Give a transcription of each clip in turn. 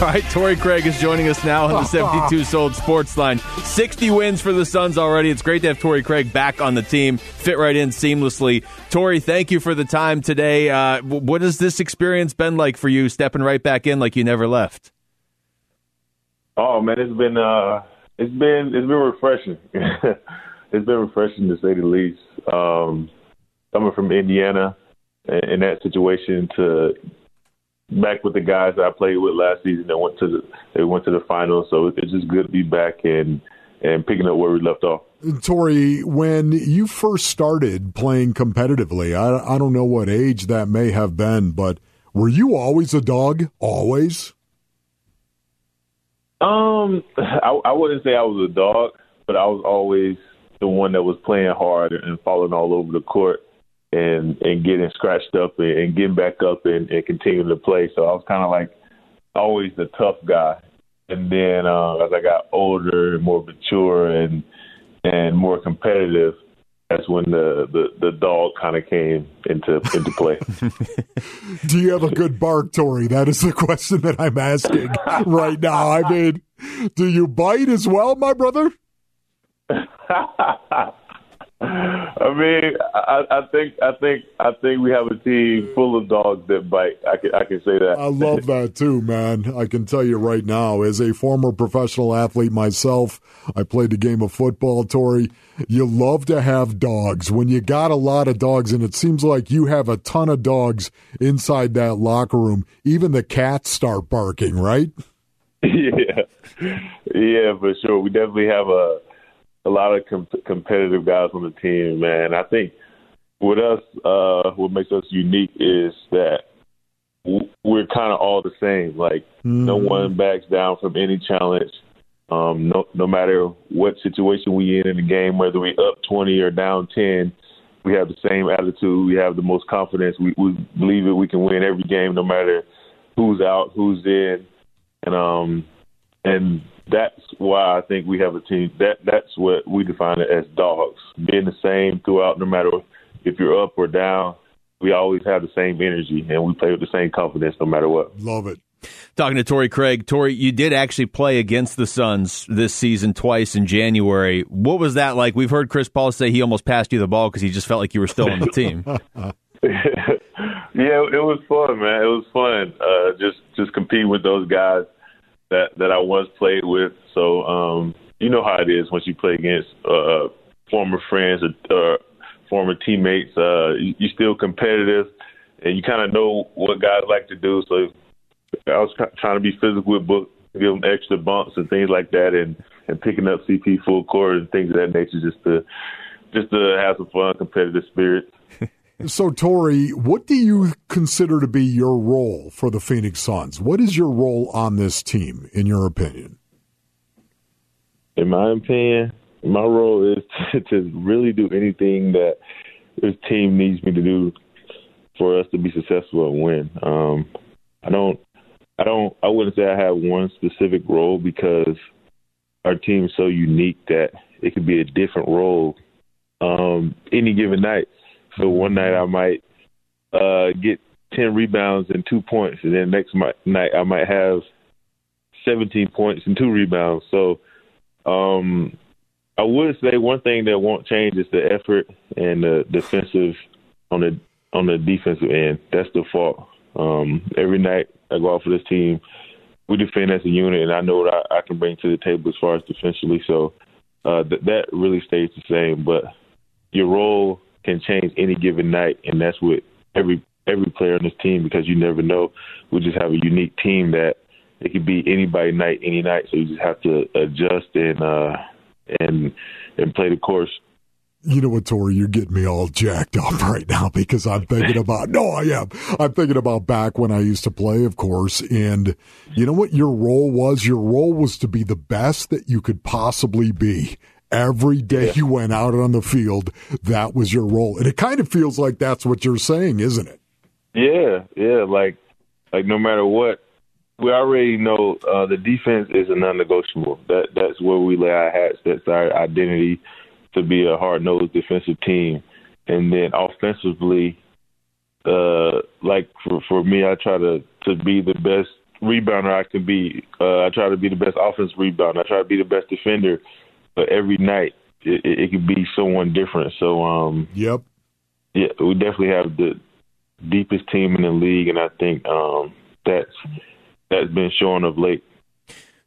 All right, Torrey Craig is joining us now on the 72 Sold Sports Line. 60 wins for the Suns already. It's great to have Torrey Craig back on the team, fit right in seamlessly. Torrey, thank you for the time today. Uh, what has this experience been like for you, stepping right back in like you never left? Oh man, it's been uh, it's been it's been refreshing. it's been refreshing to say the least. Um, coming from Indiana in that situation to back with the guys that I played with last season that went to the they went to the finals. So it's just good to be back and and picking up where we left off. Torrey, when you first started playing competitively, I, I don't know what age that may have been, but were you always a dog? Always? Um, I, I wouldn't say I was a dog, but I was always the one that was playing hard and falling all over the court and and getting scratched up and, and getting back up and, and continuing to play. So I was kind of like always the tough guy. And then uh, as I got older and more mature and and more competitive, that's when the the, the dog kind of came into into play. Do you have a good bark, Torrey? That is the question that I'm asking right now. I mean, do you bite as well, my brother? I mean, I, I, think I think I think we have a team full of dogs that bite. I can I can say that. I love that too, man. I can tell you right now, as a former professional athlete myself, I played the game of football. Torrey, you love to have dogs. When you got a lot of dogs, and it seems like you have a ton of dogs inside that locker room, even the cats start barking, right? Yeah, yeah, for sure. We definitely have a a lot of com- competitive guys on the team, man. I think with us, uh, what makes us unique is that we're kind of all the same. Like mm-hmm. no one backs down from any challenge. Um, no, no matter what situation we in in the game, whether we up twenty or down ten, we have the same attitude. We have the most confidence. We, we believe that we can win every game, no matter who's out, who's in, and um, and that's why I think we have a team. That that's what we define it as dogs, being the same throughout, no matter if you're up or down. We always have the same energy, and we play with the same confidence, no matter what. Love it. Talking to Torrey Craig, Torrey, you did actually play against the Suns this season twice in January. What was that like? We've heard Chris Paul say he almost passed you the ball because he just felt like you were still on the team. yeah, it was fun, man. It was fun. Uh, just just competing with those guys that that I once played with. So um, you know how it is once you play against uh, former friends or uh, former teammates. Uh, you, you're still competitive, and you kind of know what guys like to do. So I was trying to be physical with Book, give him extra bumps and things like that, and and picking up CP full court and things of that nature, just to just to have some fun, competitive spirit. So, Torrey, what do you consider to be your role for the Phoenix Suns? What is your role on this team, in your opinion? In my opinion, my role is to, to really do anything that this team needs me to do for us to be successful and win. Um, I don't, I don't, I wouldn't say I have one specific role because our team is so unique that it could be a different role um, any given night. So one night I might uh, get ten rebounds and two points, and then next night I might have seventeen points and two rebounds. So um, I would say one thing that won't change is the effort and the defensive on the on the defensive end. That's the fault. Um, every night I go out for this team, we defend as a unit, and I know what I, I can bring to the table as far as defensively. So uh, th- that really stays the same. But your role can change any given night, and that's what every every player on this team because you never know. We just have a unique team that it could be anybody night, any night. So you just have to adjust and uh, and and play the course. You know what, Torrey? You're getting me all jacked up right now because I'm thinking about. No, I am. I'm thinking about back when I used to play, of course. And you know what your role was? Your role was to be the best that you could possibly be every day yeah. you went out on the field, that was your role. And it kind of feels like that's what you're saying, isn't it? Yeah, yeah. Like, like no matter what, we already know uh, the defense is a non-negotiable. That that's where we lay our hats. That's our identity to be a hard-nosed defensive team. And then offensively, uh, like for for me, I try to to be the best rebounder I can be. Uh, I try to be the best offense rebounder. I try to be the best defender. But every night it, it, it could be someone different. So um, yep, yeah, we definitely have the deepest team in the league, and I think um, that's that's been showing of late.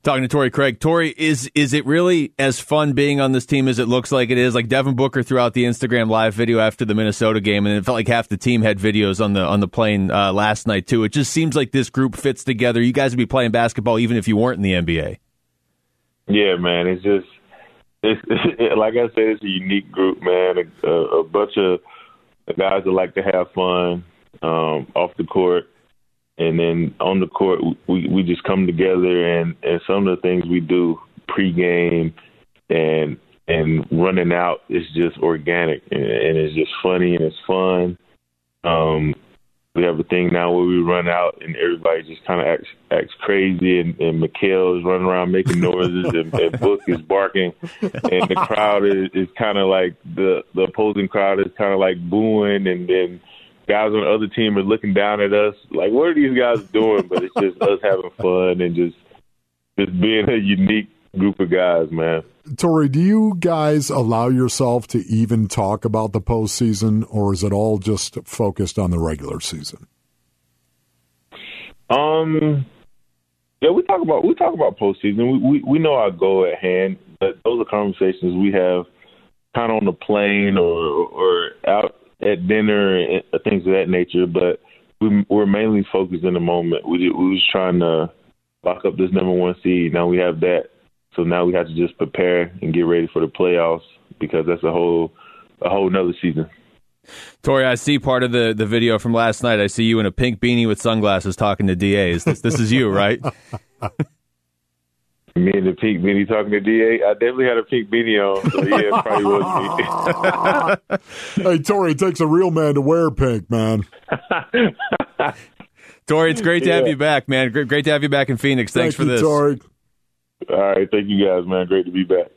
Talking to Torrey Craig. Torrey, is is it really as fun being on this team as it looks like it is? Like Devin Booker threw out the Instagram live video after the Minnesota game, and it felt like half the team had videos on the on the plane uh, last night too. It just seems like this group fits together. You guys would be playing basketball even if you weren't in the NBA. Yeah, man. It's just it's like I said, it's a unique group, man. A, a, a bunch of guys that like to have fun um, off the court and then on the court we we just come together and and some of the things we do pregame and and running out is just organic and, and it's just funny and it's fun. Um, we have a thing now where we run out and everybody just kind of acts acts crazy and, and Mikal is running around making noises and, and Book is barking and the crowd is, is kind of like the the opposing crowd is kind of like booing and then guys on the other team are looking down at us like, what are these guys doing? But it's just us having fun and just just being a unique group of guys, man. Torrey, do you guys allow yourself to even talk about the postseason, or is it all just focused on the regular season? Um, yeah, we talk about we talk about postseason. We we, we know our goal at hand, but those are conversations we have kind of on the plane or or out at dinner and things of that nature. But we, we're mainly focused in the moment. We we was trying to lock up this number one seed. Now we have that, so now we have to just prepare and get ready for the playoffs because that's a whole a whole nother season. Torrey, I see part of the, the video from last night. I see you in a pink beanie with sunglasses talking to DAs. This, this is you, right? Me and the pink beanie talking to DA. I definitely had a pink beanie on, so yeah, it probably was me. hey, Torrey, it takes a real man to wear pink, man. Torrey, it's great to yeah. have you back, man. Great, great to have you back in Phoenix. Thanks Thank for you, this. Torrey. All right, thank you guys, man. Great to be back.